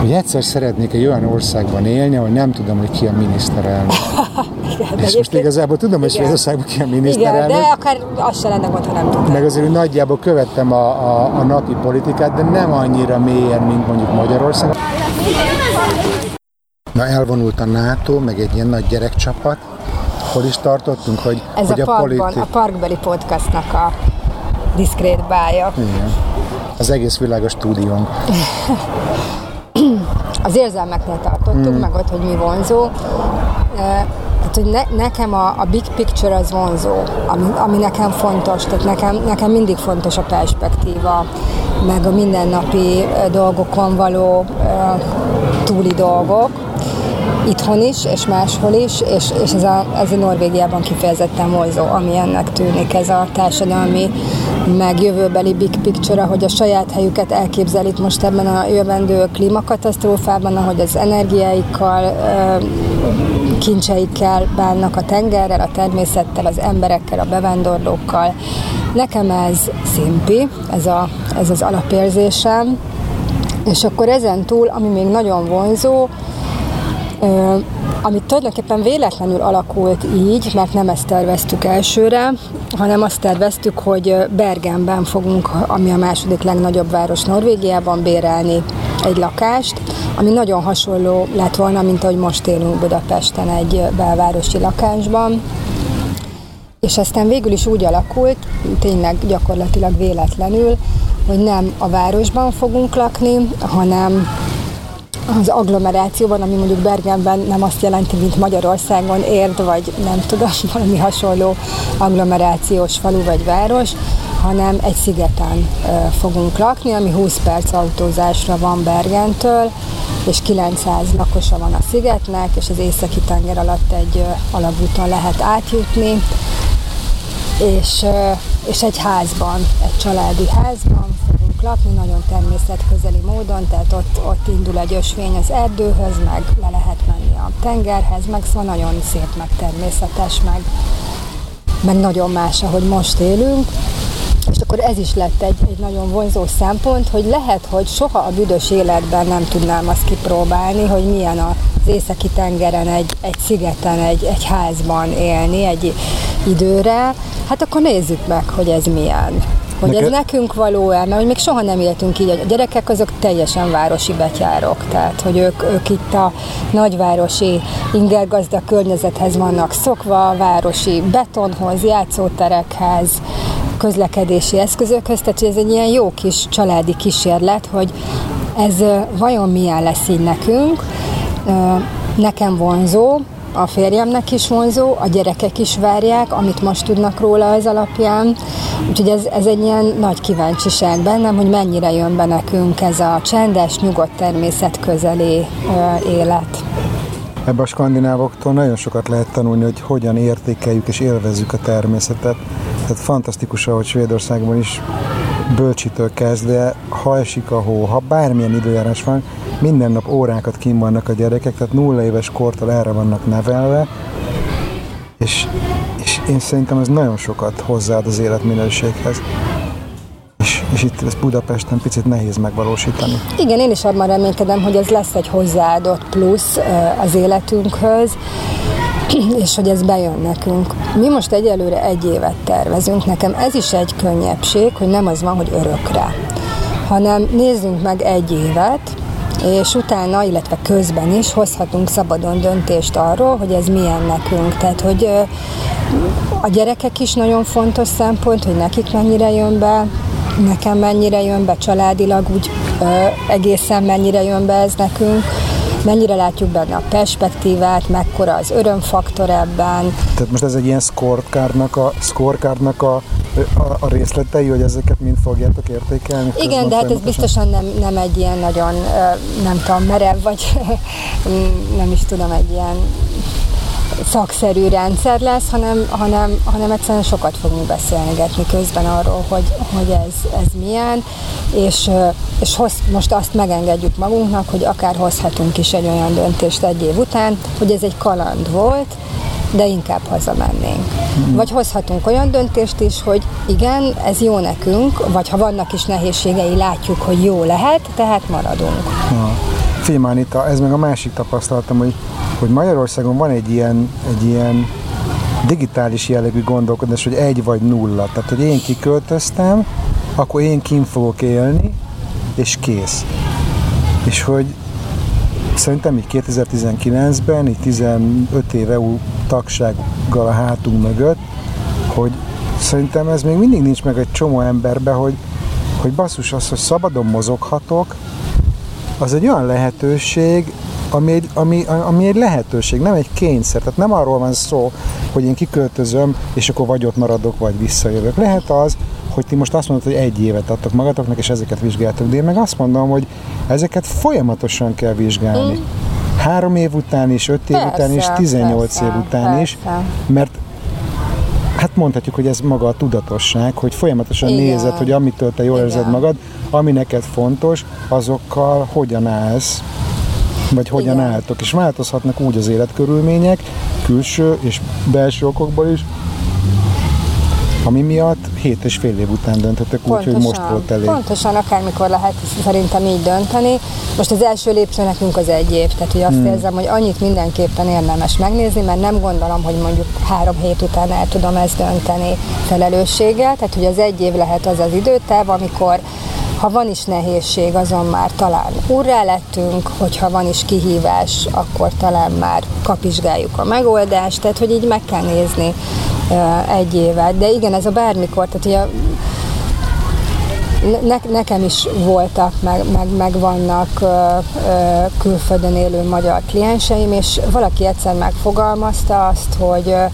hogy egyszer szeretnék egy olyan országban élni, ahol nem tudom, hogy ki a miniszterelnök. Igen, és most igazából tudom, hogy Svédországban ki a miniszterelnök. Igen, de akár az se lenne gond, ha nem tudom. Meg azért hogy nagyjából követtem a, a, a napi politikát, de nem annyira mélyen, mint mondjuk Magyarország. Na elvonult a NATO, meg egy ilyen nagy gyerekcsapat, hol is tartottunk, hogy, Ez hogy a, a, parkban, politi- a Parkbeli Podcastnak a diszkrét bája. Igen. Az egész világ a stúdiónk. az érzelmeknél tartottunk, hmm. meg ott, hogy mi vonzó. Tehát, hogy ne, nekem a, a big picture az vonzó, ami, ami nekem fontos, tehát nekem, nekem mindig fontos a perspektíva, meg a mindennapi dolgokon való túli dolgok, itthon is, és máshol is, és, és ez, a, ez a Norvégiában kifejezetten vonzó, ami ennek tűnik, ez a társadalmi meg jövőbeli big picture, hogy a saját helyüket elképzelik most ebben a jövendő klímakatasztrófában, ahogy az energiáikkal, kincseikkel bánnak a tengerrel, a természettel, az emberekkel, a bevándorlókkal. Nekem ez szimpi, ez, a, ez az alapérzésem, és akkor ezen túl, ami még nagyon vonzó, amit tulajdonképpen véletlenül alakult így, mert nem ezt terveztük elsőre, hanem azt terveztük, hogy Bergenben fogunk, ami a második legnagyobb város Norvégiában, bérelni egy lakást, ami nagyon hasonló lett volna, mint ahogy most élünk Budapesten egy belvárosi lakásban. És aztán végül is úgy alakult, tényleg gyakorlatilag véletlenül, hogy nem a városban fogunk lakni, hanem az agglomerációban, ami mondjuk Bergenben nem azt jelenti, mint Magyarországon érd, vagy nem tudom, valami hasonló agglomerációs falu vagy város, hanem egy szigeten fogunk lakni, ami 20 perc autózásra van Bergentől, és 900 lakosa van a szigetnek, és az északi tenger alatt egy alagúton lehet átjutni, és, és egy házban, egy családi házban lakni, nagyon természetközeli módon, tehát ott, ott indul egy ösvény az erdőhöz, meg le lehet menni a tengerhez, meg szóval nagyon szép, meg természetes, meg, meg nagyon más, ahogy most élünk. És akkor ez is lett egy, egy nagyon vonzó szempont, hogy lehet, hogy soha a büdös életben nem tudnám azt kipróbálni, hogy milyen az északi tengeren, egy, egy szigeten, egy, egy házban élni egy időre, hát akkor nézzük meg, hogy ez milyen. Hogy ez nekünk való-e, mert hogy még soha nem éltünk így. A gyerekek azok teljesen városi betyárok, tehát hogy ők, ők itt a nagyvárosi ingergazda környezethez vannak szokva, a városi betonhoz, játszóterekhez, közlekedési eszközökhöz, tehát ez egy ilyen jó kis családi kísérlet, hogy ez vajon milyen lesz így nekünk. Nekem vonzó, a férjemnek is vonzó, a gyerekek is várják, amit most tudnak róla az alapján. Úgyhogy ez, ez egy ilyen nagy kíváncsiság bennem, hogy mennyire jön be nekünk ez a csendes, nyugodt természet közeli ö, élet. Ebben a skandinávoktól nagyon sokat lehet tanulni, hogy hogyan értékeljük és élvezzük a természetet. Tehát fantasztikus, ahogy Svédországban is bölcsitől kezdve, ha esik a hó, ha bármilyen időjárás van, minden nap órákat kim vannak a gyerekek, tehát nulla éves kortól erre vannak nevelve, és, és én szerintem ez nagyon sokat hozzáad az életminőséghez. És, és itt ezt Budapesten picit nehéz megvalósítani. Igen, én is abban reménykedem, hogy ez lesz egy hozzáadott plusz az életünkhöz, és hogy ez bejön nekünk. Mi most egyelőre egy évet tervezünk, nekem ez is egy könnyebbség, hogy nem az van, hogy örökre hanem nézzünk meg egy évet, és utána, illetve közben is hozhatunk szabadon döntést arról, hogy ez milyen nekünk. Tehát, hogy a gyerekek is nagyon fontos szempont, hogy nekik mennyire jön be, nekem mennyire jön be családilag, úgy ö, egészen mennyire jön be ez nekünk, mennyire látjuk benne a perspektívát, mekkora az örömfaktor ebben. Tehát most ez egy ilyen scorecardnak a, scorecardnak a, a, a részletei, hogy ezeket mind fogjátok értékelni? Igen, de hát ez biztosan nem, nem egy ilyen nagyon, nem tudom, merev, vagy nem is tudom, egy ilyen szakszerű rendszer lesz, hanem, hanem, hanem egyszerűen sokat fogunk beszélgetni közben arról, hogy, hogy ez, ez milyen, és, és hoz, most azt megengedjük magunknak, hogy akár hozhatunk is egy olyan döntést egy év után, hogy ez egy kaland volt, de inkább hazamennénk. Mm. Vagy hozhatunk olyan döntést is, hogy igen, ez jó nekünk, vagy ha vannak is nehézségei, látjuk, hogy jó lehet, tehát maradunk. Ha. Filmánita, ez meg a másik tapasztalatom, hogy hogy Magyarországon van egy ilyen, egy ilyen digitális jellegű gondolkodás, hogy egy vagy nulla. Tehát, hogy én kiköltöztem, akkor én kim fogok élni, és kész. És hogy szerintem így 2019-ben, így 15 éve tagsággal a hátunk mögött, hogy szerintem ez még mindig nincs meg egy csomó emberbe, hogy, hogy basszus az, hogy szabadon mozoghatok, az egy olyan lehetőség, ami egy, ami, ami egy lehetőség, nem egy kényszer. Tehát nem arról van szó, hogy én kiköltözöm, és akkor vagy ott maradok, vagy visszajövök. Lehet az, hogy ti most azt mondod, hogy egy évet adtok magatoknak, és ezeket vizsgáltok, de én meg azt mondom, hogy ezeket folyamatosan kell vizsgálni. Mm. Három év után is, öt év persze, után is, 18 persze, év után persze. is, mert hát mondhatjuk, hogy ez maga a tudatosság, hogy folyamatosan Igen. nézed, hogy amitől te jól Igen. érzed magad, ami neked fontos, azokkal hogyan állsz, vagy hogyan Igen. álltok, és változhatnak úgy az életkörülmények, külső és belső okokból is, ami miatt hét és fél év után döntöttek úgy, hogy most volt elég. Pontosan, akármikor lehet szerintem így dönteni. Most az első lépcső nekünk az egy év, tehát hogy azt hmm. érzem, hogy annyit mindenképpen érdemes megnézni, mert nem gondolom, hogy mondjuk három hét után el tudom ezt dönteni felelősséggel, tehát hogy az egy év lehet az az időtáv, amikor ha van is nehézség, azon már talán úrrá lettünk, hogyha van is kihívás, akkor talán már kapizsgáljuk a megoldást, tehát hogy így meg kell nézni egy évet. De igen, ez a bármikor, tehát ugye ne, nekem is voltak, meg, meg, meg vannak ö, ö, külföldön élő magyar klienseim, és valaki egyszer megfogalmazta azt, hogy, ö,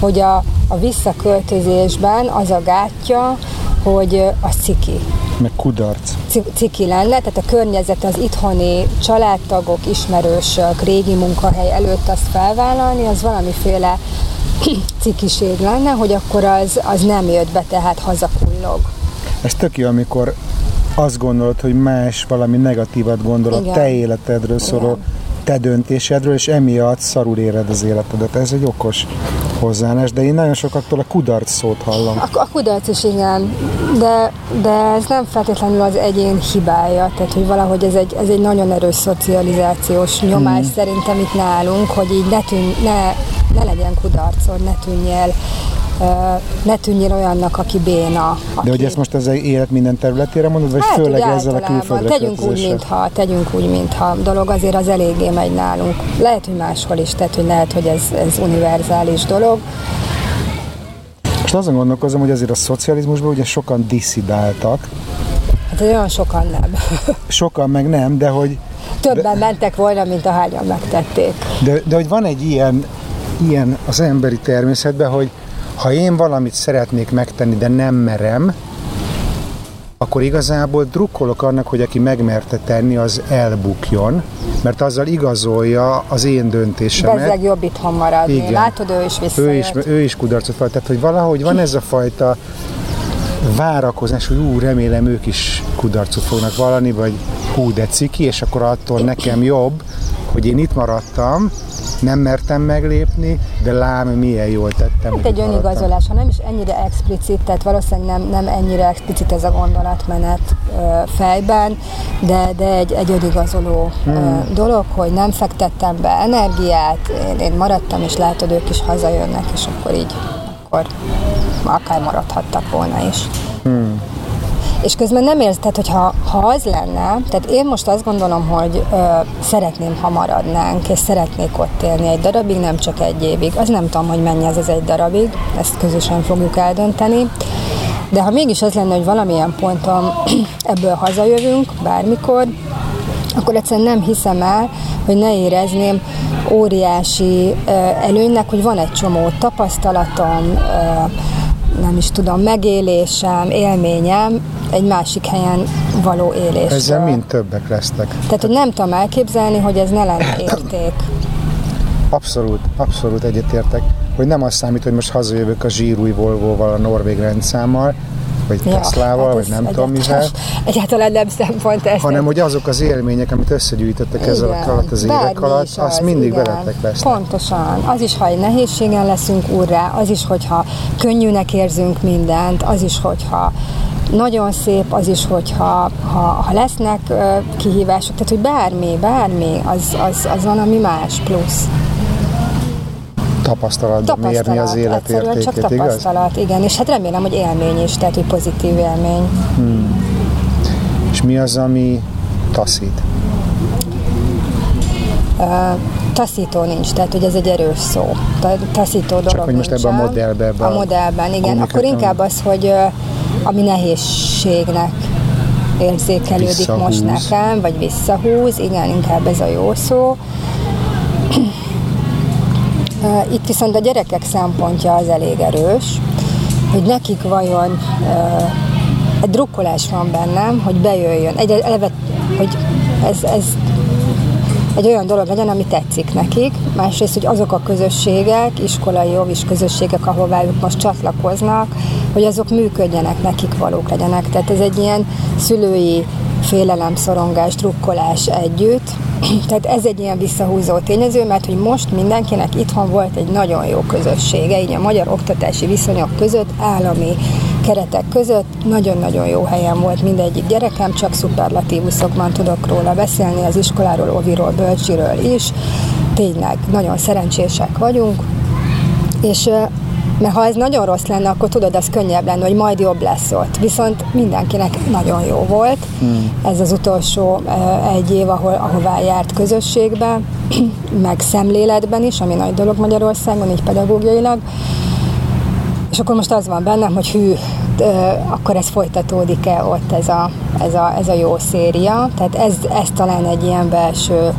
hogy a, a visszaköltözésben az a gátja, hogy a ciki meg kudarc. Ciki lenne, tehát a környezet, az itthoni családtagok, ismerősök, régi munkahely előtt azt felvállalni, az valamiféle cikiség lenne, hogy akkor az, az nem jött be, tehát hazakullog. Ez tök jó, amikor azt gondolod, hogy más valami negatívat gondol a te életedről szóló te döntésedről, és emiatt szarul éred az életedet. Ez egy okos hozzáállás, de én nagyon sokaktól a kudarc szót hallom. A, a kudarc is igen, de, de ez nem feltétlenül az egyén hibája, tehát hogy valahogy ez egy, ez egy nagyon erős szocializációs nyomás hmm. szerintem itt nálunk, hogy így ne, tűn, ne, ne legyen kudarcod, ne tűnjél ne tűnjél olyannak, aki béna. Aki... De hogy ezt most az élet minden területére mondod, vagy hát, főleg ezzel a külföldre tegyünk úgy, mintha, tegyünk úgy, mintha dolog azért az eléggé megy nálunk. Lehet, hogy máshol is, tehát hogy lehet, hogy ez, ez univerzális dolog. Most azon gondolkozom, hogy azért a szocializmusban ugye sokan diszidáltak. Hát olyan sokan nem. sokan meg nem, de hogy... Többen de, mentek volna, mint a hányan megtették. De, de hogy van egy ilyen, ilyen az emberi természetben, hogy ha én valamit szeretnék megtenni, de nem merem, akkor igazából drukkolok annak, hogy aki megmerte tenni, az elbukjon, mert azzal igazolja az én döntésemet. Bezzeg jobb itthon maradni. Igen. Látod, ő is visszajött. Ő is, ő is kudarcot volt. Tehát, hogy valahogy van ez a fajta várakozás, hogy ú, remélem ők is kudarcot fognak valani, vagy hú, de ciki, és akkor attól nekem jobb, hogy én itt maradtam, nem mertem meglépni, de lám, milyen jól tettem. Hát egy önigazolás, ha nem is ennyire explicit, tehát valószínűleg nem, nem ennyire explicit ez a gondolatmenet ö, fejben, de, de egy, egy önigazoló hmm. ö, dolog, hogy nem fektettem be energiát, én, én maradtam, és látod, ők is hazajönnek, és akkor így, akkor akár maradhattak volna is. Hmm. És közben nem érz, tehát hogyha ha az lenne, tehát én most azt gondolom, hogy ö, szeretném, ha maradnánk, és szeretnék ott élni egy darabig, nem csak egy évig. Az nem tudom, hogy mennyi ez az egy darabig, ezt közösen fogjuk eldönteni. De ha mégis az lenne, hogy valamilyen ponton ebből hazajövünk, bármikor, akkor egyszerűen nem hiszem el, hogy ne érezném óriási előnynek, hogy van egy csomó tapasztalatom, nem is tudom, megélésem, élményem egy másik helyen való élés. Ezzel mind többek lesznek. Tehát, hogy nem tudom elképzelni, hogy ez ne lenne érték. Abszolút, abszolút egyetértek, hogy nem az számít, hogy most hazajövök a zsírúj Volvo-val, a Norvég rendszámmal, vagy ja, Teslával, hát vagy nem tudom mivel. Egyáltalán nem szempont ez. Hanem, hogy azok az élmények, amit összegyűjtöttek ezzel alatt az évek alatt, az, az mindig igen. veletek lesz. Pontosan. Az is, ha egy nehézségen leszünk úrrá, az is, hogyha könnyűnek érzünk mindent, az is, hogyha nagyon szép az is, hogyha ha, ha lesznek uh, kihívások, tehát hogy bármi, bármi, az, az, az van, ami más plusz tapasztalatban tapasztalat, mérni az élet értékét, csak tapasztalat, igaz? igen, és hát remélem, hogy élmény is, tehát hogy pozitív élmény. Hmm. És mi az, ami taszít? Uh, taszító nincs, tehát hogy ez egy erős szó. Taszító dolog Csak hogy most ebben a modellben. Ebben a modellben, igen. Akkor inkább az, hogy ami nehézségnek érzékelődik most nekem, vagy visszahúz, igen, inkább ez a jó szó. Itt viszont a gyerekek szempontja az elég erős, hogy nekik vajon egy drukkolás van bennem, hogy bejöjjön. Egy, eleve, hogy ez, ez egy olyan dolog legyen, ami tetszik nekik. Másrészt, hogy azok a közösségek, iskolai óvis közösségek, ahová ők most csatlakoznak, hogy azok működjenek, nekik valók legyenek. Tehát ez egy ilyen szülői félelem, szorongás, drukkolás együtt. Tehát ez egy ilyen visszahúzó tényező, mert hogy most mindenkinek itthon volt egy nagyon jó közössége, így a magyar oktatási viszonyok között, állami keretek között nagyon-nagyon jó helyen volt mindegyik gyerekem, csak szuperlatívuszokban tudok róla beszélni, az iskoláról, oviról, bölcsiről is. Tényleg nagyon szerencsések vagyunk, és mert ha ez nagyon rossz lenne, akkor tudod, az könnyebb lenne, hogy majd jobb lesz ott. Viszont mindenkinek nagyon jó volt. Hmm. Ez az utolsó egy év, ahol, ahová járt közösségbe, meg szemléletben is, ami nagy dolog Magyarországon, így pedagógiailag. És akkor most az van bennem, hogy hű, akkor ez folytatódik-e ott ez a, ez a, ez a jó széria. Tehát ez, ez talán egy ilyen belső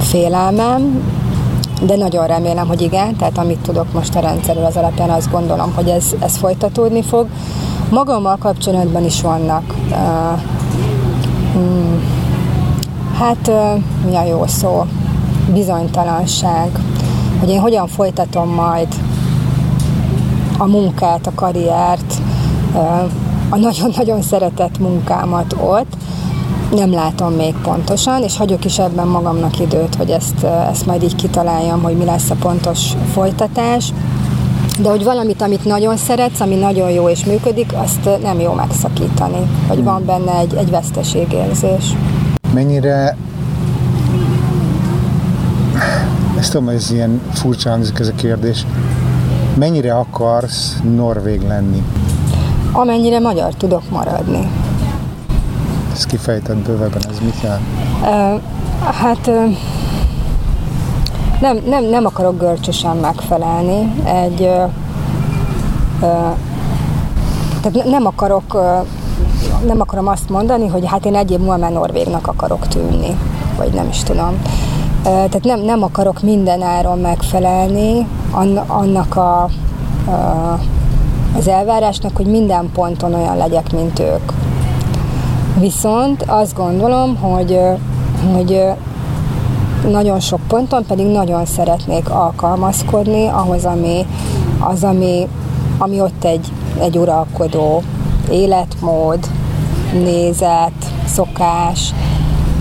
félelmem, de nagyon remélem, hogy igen, tehát amit tudok most a rendszerről az alapján, azt gondolom, hogy ez, ez folytatódni fog. Magammal kapcsolatban is vannak uh, hmm, hát uh, mi a jó szó? Bizonytalanság, hogy én hogyan folytatom majd a munkát, a karriert, a nagyon-nagyon szeretett munkámat ott, nem látom még pontosan, és hagyok is ebben magamnak időt, hogy ezt, ezt majd így kitaláljam, hogy mi lesz a pontos folytatás. De hogy valamit, amit nagyon szeretsz, ami nagyon jó és működik, azt nem jó megszakítani. Hogy van benne egy, egy veszteségérzés. Mennyire ezt tudom, hogy ez ilyen furcsa hangzik ez a kérdés. Mennyire akarsz norvég lenni? Amennyire magyar tudok maradni. Ezt kifejtett bővebben, ez mit jelent? Uh, hát uh, nem, nem, nem akarok görcsösen megfelelni. Egy, uh, uh, tehát nem akarok uh, nem akarom azt mondani, hogy hát én egy év múlva már Norvégnak akarok tűnni, vagy nem is tudom. Tehát nem, nem akarok minden áron megfelelni annak a, az elvárásnak, hogy minden ponton olyan legyek, mint ők. Viszont azt gondolom, hogy, hogy nagyon sok ponton pedig nagyon szeretnék alkalmazkodni ahhoz, ami, az, ami, ami ott egy, egy uralkodó életmód, nézet, szokás,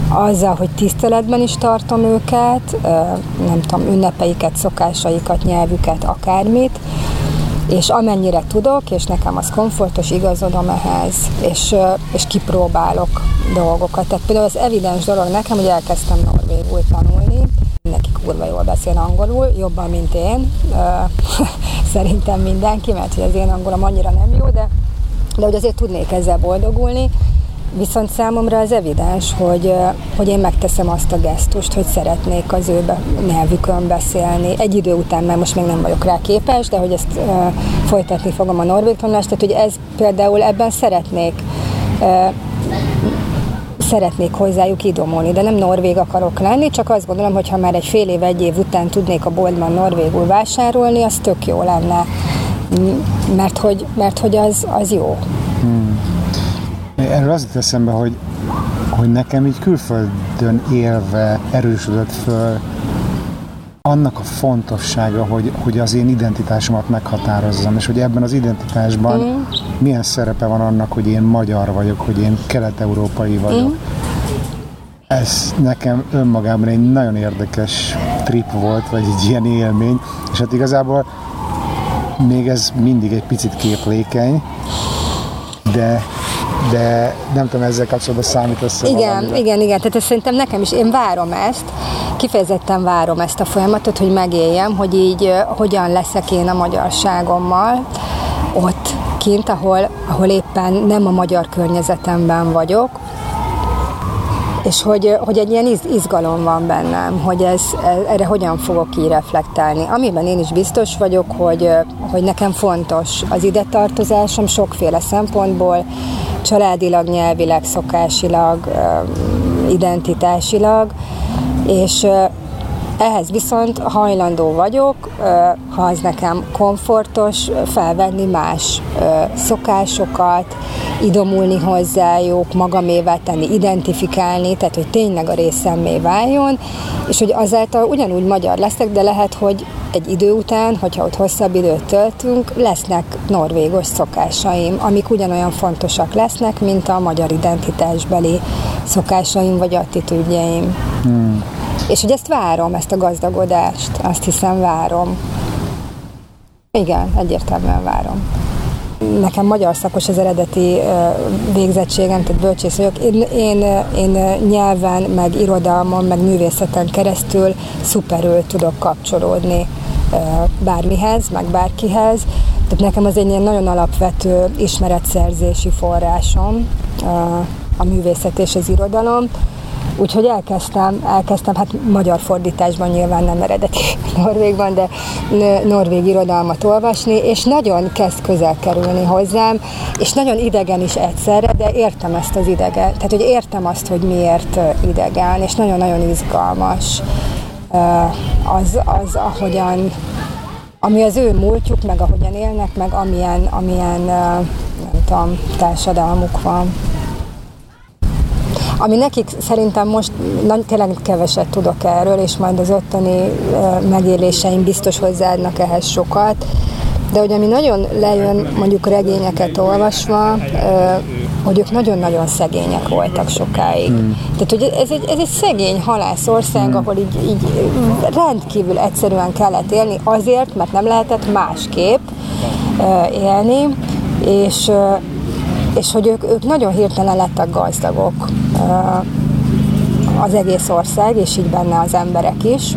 azzal, hogy tiszteletben is tartom őket, nem tudom, ünnepeiket, szokásaikat, nyelvüket, akármit, és amennyire tudok, és nekem az komfortos, igazodom ehhez, és, és kipróbálok dolgokat. Tehát például az evidens dolog nekem, hogy elkezdtem norvégul tanulni, neki kurva jól beszél angolul, jobban, mint én. Szerintem mindenki, mert az én angolom annyira nem jó, de de hogy azért tudnék ezzel boldogulni, Viszont számomra az evidens, hogy, hogy én megteszem azt a gesztust, hogy szeretnék az ő nyelvükön beszélni. Egy idő után, mert most még nem vagyok rá képes, de hogy ezt folytatni fogom a norvég tanulást, tehát hogy ez például ebben szeretnék szeretnék hozzájuk idomulni, de nem norvég akarok lenni, csak azt gondolom, hogy ha már egy fél év, egy év után tudnék a boltban norvégul vásárolni, az tök jó lenne, mert hogy, mert hogy az, az jó. Hmm. Erről az jut eszembe, hogy, hogy nekem így külföldön élve erősödött föl annak a fontossága, hogy, hogy az én identitásomat meghatározzam, és hogy ebben az identitásban mm. milyen szerepe van annak, hogy én magyar vagyok, hogy én kelet-európai vagyok. Mm. Ez nekem önmagában egy nagyon érdekes trip volt, vagy egy ilyen élmény, és hát igazából még ez mindig egy picit képlékeny, de de nem tudom, ezzel kapcsolatban számít össze Igen, valamire. igen, igen, tehát ezt szerintem nekem is, én várom ezt, kifejezetten várom ezt a folyamatot, hogy megéljem, hogy így hogyan leszek én a magyarságommal ott kint, ahol, ahol éppen nem a magyar környezetemben vagyok, és hogy, hogy egy ilyen izgalom van bennem, hogy ez, erre hogyan fogok így reflektálni. Amiben én is biztos vagyok, hogy, hogy nekem fontos az ide tartozásom sokféle szempontból, családilag, nyelvileg, szokásilag, identitásilag, és ehhez viszont hajlandó vagyok, ha az nekem komfortos, felvenni más szokásokat, idomulni hozzájuk, magamével tenni, identifikálni, tehát hogy tényleg a részemmé váljon, és hogy azáltal ugyanúgy magyar leszek, de lehet, hogy egy idő után, hogyha ott hosszabb időt töltünk, lesznek norvégos szokásaim, amik ugyanolyan fontosak lesznek, mint a magyar identitásbeli szokásaim vagy attitűdjeim. Hmm. És hogy ezt várom, ezt a gazdagodást, azt hiszem várom. Igen, egyértelműen várom. Nekem magyar szakos az eredeti végzettségem, tehát bölcsész vagyok. Én, én, én nyelven, meg irodalmon, meg művészeten keresztül szuperül tudok kapcsolódni bármihez, meg bárkihez. Tehát nekem az egy ilyen nagyon alapvető ismeretszerzési forrásom a művészet és az irodalom. Úgyhogy elkezdtem, elkezdtem, hát magyar fordításban nyilván nem eredeti norvégban, de norvég irodalmat olvasni, és nagyon kezd közel kerülni hozzám, és nagyon idegen is egyszerre, de értem ezt az idegen, tehát hogy értem azt, hogy miért idegen, és nagyon-nagyon izgalmas az, az ahogyan, ami az ő múltjuk, meg ahogyan élnek, meg amilyen, amilyen nem tudom, társadalmuk van. Ami nekik szerintem most tényleg keveset tudok erről, és majd az ottani megéléseim biztos hozzáadnak ehhez sokat, de hogy ami nagyon lejön mondjuk regényeket olvasva, hogy ők nagyon-nagyon szegények voltak sokáig. Hmm. Tehát, hogy ez egy, ez egy szegény halászország, hmm. ahol így, így rendkívül egyszerűen kellett élni azért, mert nem lehetett másképp élni, és és hogy ők, ők nagyon hirtelen lettek gazdagok az egész ország, és így benne az emberek is,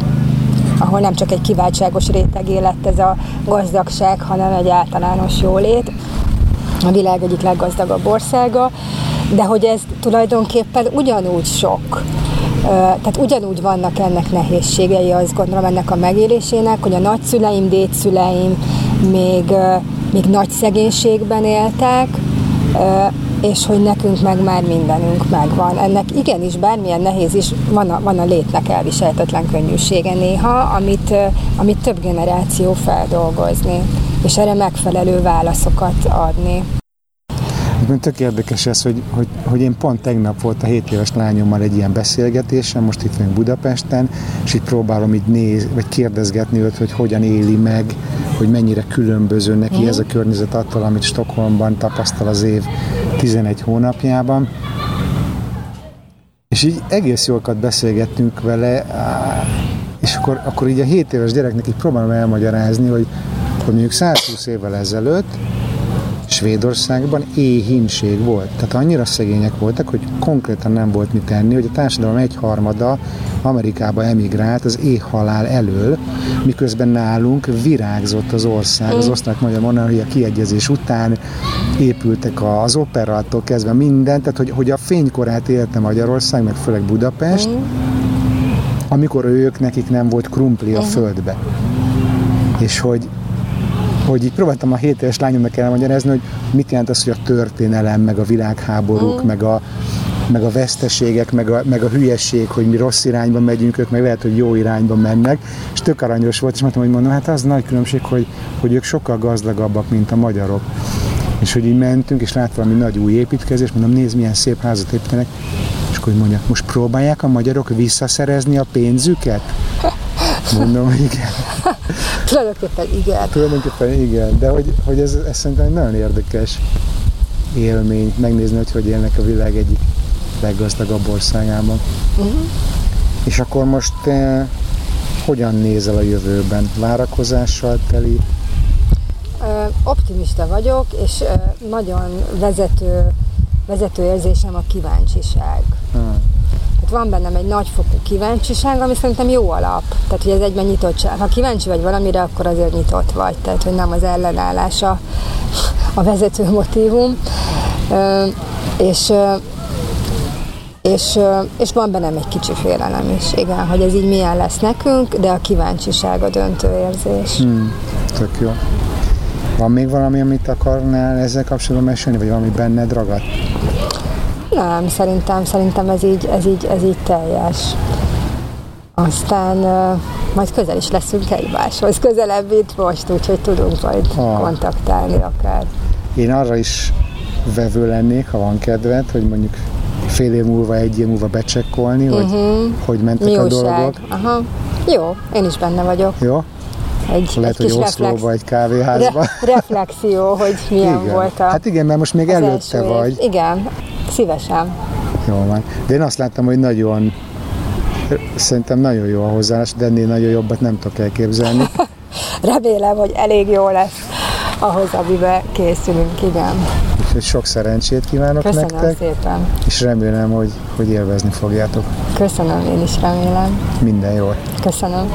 ahol nem csak egy kiváltságos réteg élet ez a gazdagság, hanem egy általános jólét, a világ egyik leggazdagabb országa, de hogy ez tulajdonképpen ugyanúgy sok. Tehát ugyanúgy vannak ennek nehézségei, azt gondolom ennek a megélésének, hogy a nagyszüleim, dédszüleim még, még nagy szegénységben éltek, és hogy nekünk meg már mindenünk megvan. Ennek igenis bármilyen nehéz is, van a, van a létnek elviselhetetlen könnyűsége néha, amit, amit több generáció feldolgozni, és erre megfelelő válaszokat adni. Tök érdekes ez, hogy, hogy, hogy én pont tegnap volt a 7 éves lányommal egy ilyen beszélgetésem, most itt vagyunk Budapesten, és itt próbálom így néz, vagy kérdezgetni őt, hogy hogyan éli meg, hogy mennyire különböző neki mm. ez a környezet attól, amit Stockholmban tapasztal az év 11 hónapjában. És így egész jókat beszélgettünk vele, és akkor, akkor így a 7 éves gyereknek így próbálom elmagyarázni, hogy, hogy mondjuk 120 évvel ezelőtt Svédországban éhínség volt. Tehát annyira szegények voltak, hogy konkrétan nem volt mit tenni, hogy a társadalom egyharmada Amerikába emigrált az éhhalál elől, miközben nálunk virágzott az ország, az mm. osztrák-magyar monarchia kiegyezés után épültek az operától kezdve minden, tehát hogy, hogy a fénykorát élte Magyarország, meg főleg Budapest, mm. amikor ők, nekik nem volt krumpli a mm. földbe. És hogy, hogy így próbáltam a 7 éves lányomnak elmagyarázni, hogy mit jelent az, hogy a történelem, meg a világháborúk, mm. meg a, meg a veszteségek, meg a, meg a hülyeség, hogy mi rossz irányba megyünk, ők meg lehet, hogy jó irányba mennek, és tök aranyos volt, és mondtam, hogy mondom, hát az nagy különbség, hogy, hogy ők sokkal gazdagabbak, mint a magyarok. És hogy így mentünk, és lát valami nagy új építkezés, mondom, nézd, milyen szép házat építenek, és akkor mondja, most próbálják a magyarok visszaszerezni a pénzüket? Mondom, igen. Tulajdonképpen igen. Tulajdonképpen igen, de hogy, hogy ez, ez szerintem egy nagyon érdekes élmény, megnézni, hogy hogy élnek a világ egyik leggazdagabb országában. Uh-huh. És akkor most eh, hogyan nézel a jövőben? Várakozással teli? Optimista vagyok, és nagyon vezető, vezető érzésem a kíváncsiság. Hmm. Tehát van bennem egy nagyfokú kíváncsiság, ami szerintem jó alap. Tehát, hogy ez egyben nyitottság. Ha kíváncsi vagy valamire, akkor azért nyitott vagy. Tehát, hogy nem az ellenállása a vezető motivum. És és, és van bennem egy kicsi félelem is, igen, hogy ez így milyen lesz nekünk, de a kíváncsiság a döntő érzés. Hmm, tök jó. Van még valami, amit akarnál ezzel kapcsolatban mesélni, vagy valami benned ragadt? Nem, szerintem, szerintem ez így, ez így, ez így teljes. Aztán majd közel is leszünk egymáshoz, közelebb itt most, úgyhogy tudunk majd ah. kontaktálni akár. Én arra is vevő lennék, ha van kedved, hogy mondjuk fél év múlva, egy év múlva becsekkolni, hogy uh-huh. hogy mentek Mi a dolgok. Aha. Jó, én is benne vagyok. Jó? Egy, Lehet, egy hogy Oszlóba, egy kávéházba. Re- reflexió, hogy milyen igen. volt a Hát igen, mert most még előtte vagy. Év. Igen, szívesen. Jó van. De én azt láttam, hogy nagyon szerintem nagyon jó a hozzáállás, de ennél nagyon jobbat nem tudok elképzelni. Remélem, hogy elég jó lesz ahhoz, amiben készülünk, igen. Úgyhogy sok szerencsét kívánok Köszönöm nektek. szépen. És remélem, hogy, hogy élvezni fogjátok. Köszönöm, én is remélem. Minden jó. Köszönöm.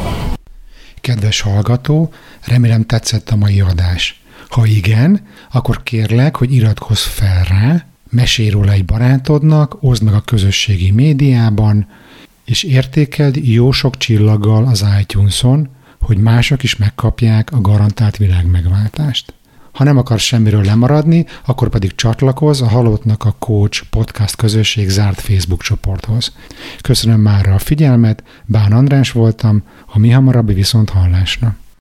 Kedves hallgató, remélem tetszett a mai adás. Ha igen, akkor kérlek, hogy iratkozz fel rá, mesélj róla egy barátodnak, oszd meg a közösségi médiában, és értékeld jó sok csillaggal az iTunes-on, hogy mások is megkapják a garantált világmegváltást. Ha nem akarsz semmiről lemaradni, akkor pedig csatlakozz a Halottnak a Coach podcast közösség zárt Facebook csoporthoz. Köszönöm már a figyelmet, Bán András voltam, a mi hamarabbi viszont hallásra.